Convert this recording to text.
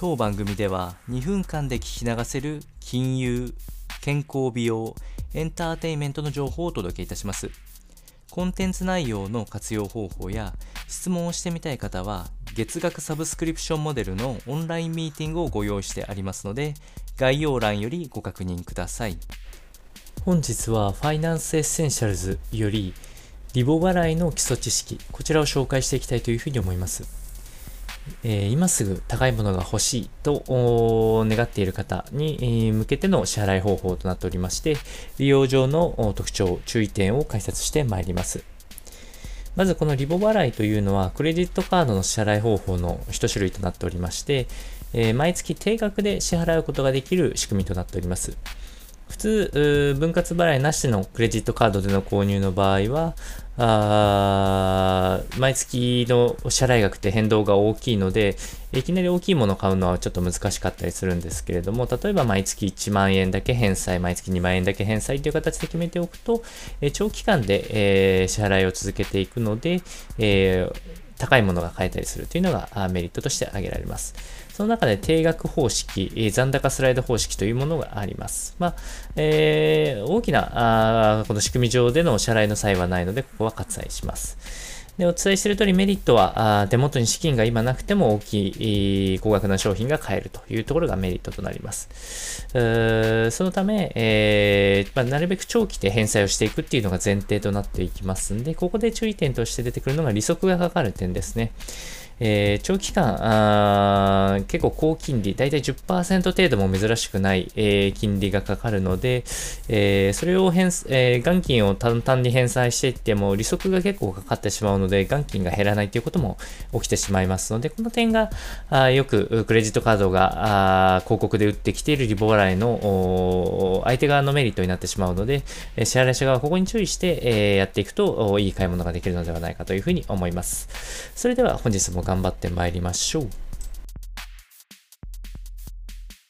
当番組では2分間で聞き流せる金融、健康美容、エンターテインメントの情報をお届けいたします。コンテンツ内容の活用方法や質問をしてみたい方は月額サブスクリプションモデルのオンラインミーティングをご用意してありますので概要欄よりご確認ください。本日は Finance Essentials よりリボ払いの基礎知識、こちらを紹介していきたいというふうに思います。えー、今すぐ高いものが欲しいと願っている方に向けての支払い方法となっておりまして、利用上の特徴、注意点を解説してまいります。まずこのリボ払いというのは、クレジットカードの支払い方法の一種類となっておりまして、えー、毎月定額で支払うことができる仕組みとなっております。普通、分割払いなしのクレジットカードでの購入の場合は、あ毎月の支払い額って変動が大きいので、いきなり大きいものを買うのはちょっと難しかったりするんですけれども、例えば毎月1万円だけ返済、毎月2万円だけ返済という形で決めておくと、長期間で、えー、支払いを続けていくので、えー高いものが買えたりするというのがメリットとして挙げられます。その中で定額方式、残高スライド方式というものがあります。まあ、えー、大きなあこの仕組み上でのお支払いの際はないので、ここは割愛します。で、お伝えしている通りメリットは、手元に資金が今なくても大きい高額な商品が買えるというところがメリットとなります。そのため、えー、まあ、なるべく長期で返済をしていくっていうのが前提となっていきますんで、ここで注意点として出てくるのが利息がかかる点ですね。えー、長期間結構高金利、だいたい10%程度も珍しくない、えー、金利がかかるので、えー、それを返、え元金を淡々に返済していっても利息が結構かかってしまうので、元金が減らないということも起きてしまいますので、この点があよくクレジットカードがあ広告で売ってきているリボ払いの相手側のメリットになってしまうので、支払い者側はここに注意して、えやっていくといい買い物ができるのではないかというふうに思います。それでは本日も頑張ってまいりましょう。